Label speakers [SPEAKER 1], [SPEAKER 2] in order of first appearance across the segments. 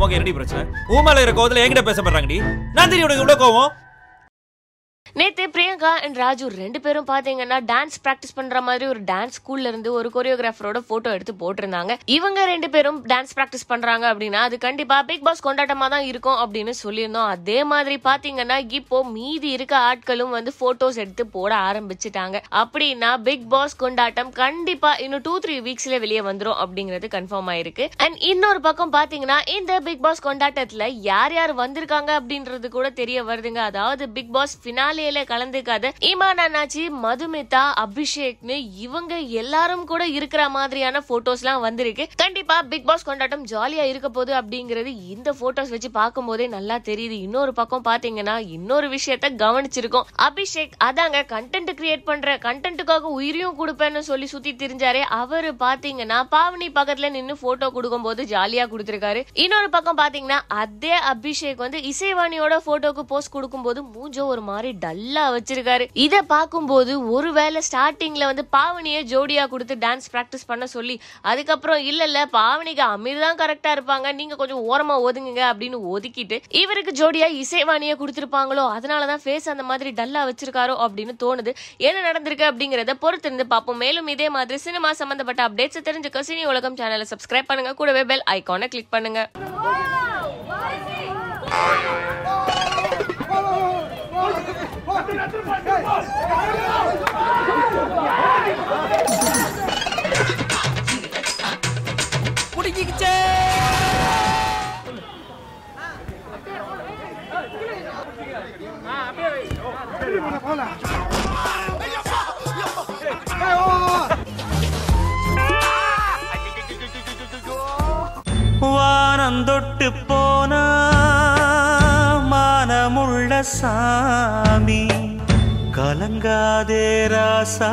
[SPEAKER 1] அம்மாக்கு என்னடி பிரச்சனை? ஊமால இருக்க இருக்கிற கோவத்துல என்கிட்ட பேச போறாங்கடி உனக்கு இவ்வளவு கோவம்?
[SPEAKER 2] நேத்து பிரியங்கா அண்ட் ராஜு ரெண்டு பேரும் பாத்தீங்கன்னா டான்ஸ் பிராக்டிஸ் பண்ற மாதிரி ஒரு டான்ஸ் ஸ்கூல்ல இருந்து ஒரு கொரியோகிராஃபரோட போட்டோ எடுத்து போட்டிருந்தாங்க. இவங்க ரெண்டு பேரும் டான்ஸ் பிராக்டிஸ் பண்றாங்க அப்படின்னா அது கண்டிப்பா பிக் பாஸ் கொண்டாட்டமா தான் இருக்கும் அப்படின்னு சொல்லியிருந்தோம். அதே மாதிரி பாத்தீங்கன்னா இப்போ மீதி இருக்க ஆட்களும் வந்து போட்டோஸ் எடுத்து போட ஆரம்பிச்சிட்டாங்க. அப்படின்னா பிக் பாஸ் கொண்டாட்டம் கண்டிப்பா இன்னும் டூ த்ரீ வீக்ஸ்ல வெளியே வந்துரும் அப்படிங்கிறது கன்ஃபார்ம் ஆயிருக்கு. அண்ட் இன்னொரு பக்கம் பாத்தீங்கன்னா இந்த பிக் பாஸ் கொண்டாட்டத்துல யார் யார் வந்திருக்காங்க அப்படின்றது கூட தெரிய வருதுங்க. அதாவது பிக் பாஸ் பினாலேல கலந்துக்காத ஈமான் அண்ணாச்சி மதுமிதா அபிஷேக்னு இவங்க எல்லாரும் கூட இருக்கிற மாதிரியான போட்டோஸ் எல்லாம் வந்திருக்கு. கண்டிப்பா பிக் பாஸ் கொண்டாட்டம் ஜாலியா இருக்க போகுது அப்படிங்கிறது இந்த போட்டோஸ் வச்சு பார்க்கும்போதே நல்லா தெரியுது. இன்னொரு பக்கம் பாத்தீங்கன்னா இன்னொரு விஷயத்த கவனிச்சிருக்கோம். அபிஷேக் அதாங்க கண்டென்ட் கிரியேட் பண்ற கண்டென்ட்டுக்காக உயிரையும் கொடுப்பேன்னு சொல்லி சுத்தி தெரிஞ்சாரு அவரு பாத்தீங்கன்னா பாவனி பக்கத்துல நின்னு போட்டோ கொடுக்கும்போது ஜாலியா கொடுத்திருக்காரு. இன்னொரு பக்கம் பாத்தீங்கன்னா அதே அபிஷேக் வந்து இசைவாணியோட போட்டோக்கு போஸ்ட் கொடுக்கும்போது மூஞ்சோ ஒரு மாதிரி நல்லா வச்சிருக்காரு. இத பார்க்கும்போது ஒருவேளை ஸ்டார்டிங்ல வந்து பாவனியை ஜோடியா கொடுத்து டான்ஸ் பிராக்டிஸ் பண்ண சொல்லி அதுக்கப்புறம் இல்ல இல்ல பாவனிக்கு அமீர் தான் கரெக்டா இருப்பாங்க நீங்க கொஞ்சம் ஓரமா ஒதுங்குங்க அப்படின்னு ஒதுக்கிட்டு இவருக்கு ஜோடியா இசைவாணியை கொடுத்துருப்பாங்களோ அதனாலதான் ஃபேஸ் அந்த மாதிரி டல்லா வச்சிருக்காரோ அப்படின்னு தோணுது. என்ன நடந்திருக்கு அப்படிங்கறத பொறுத்திருந்து பார்ப்போம். மேலும் இதே மாதிரி சினிமா சம்பந்தப்பட்ட அப்டேட்ஸ் தெரிஞ்சுக்க சினி உலகம் சேனலை சப்ஸ்கிரைப் பண்ணுங்க. கூடவே பெல் ஐக்கானை கிளிக் பண்ணுங்க.
[SPEAKER 3] வானந்தொட்டு போனா மானமுள்ள சாமி கலங்காதே ராசா.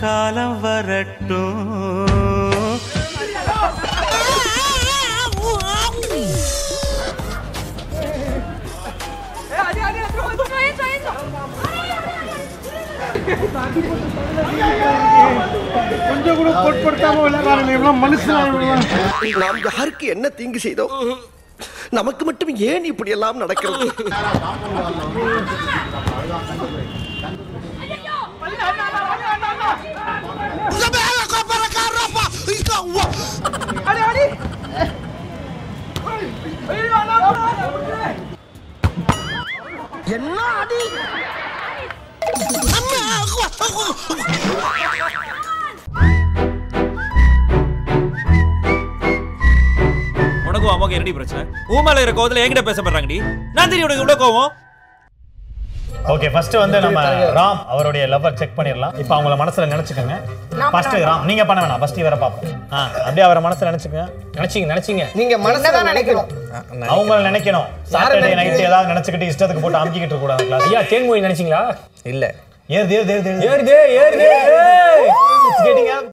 [SPEAKER 3] காலம் வரட்டும்.
[SPEAKER 4] கொஞ்சம் கூட பொருட்படுத்தாம விளையாடுறாங்க இவ்வளவு மனுஷன்
[SPEAKER 5] நாம் யாருக்கு என்ன தீங்கு செய்தோம்? நமக்கு மட்டும் ஏன் இப்படி எல்லாம் நடக்கிறது என்ன அடி?
[SPEAKER 1] உனக்கும் அம்மாக்கு என்னடி பிரச்சனை? உன் மேல இருக்கிற கோவத்துல என்கிட்ட பேச போறாங்கடி நான் தெரியும் உனக்கு இவ்வளவு கோவம்?
[SPEAKER 6] ஓகே ஃபர்ஸ்ட் வந்து நம்ம ராம் அவருடைய லவ்வர் செக் பண்ணிடலாம். இப்போ அவங்கள மனசுல நினைச்சுக்கோங்க. ஃபர்ஸ்ட் ராம் நீங்க பண்ண வேணாம். ஃபர்ஸ்ட் இவரை பார்ப்போம். ஆ. அப்படியே அவரை மனசுல நினைச்சுக்கோங்க. நினைச்சிங்க நினைச்சிங்க.
[SPEAKER 7] நீங்க மனசுல நினைக்கணும்.
[SPEAKER 6] அவங்கள நினைக்கணும். சாட்டர்டே நைட் ஏதாவது நினைச்சுக்கிட்டு இஷ்டத்துக்கு போட்டு அமுக்கிக்கிட்டு இருக்க கூடாது class.
[SPEAKER 7] ஐயா தேன்மொழி நினைச்சீங்களா?
[SPEAKER 6] இல்ல. ஏறுது ஏறுது ஏறுது ஏறுது. ஏறுது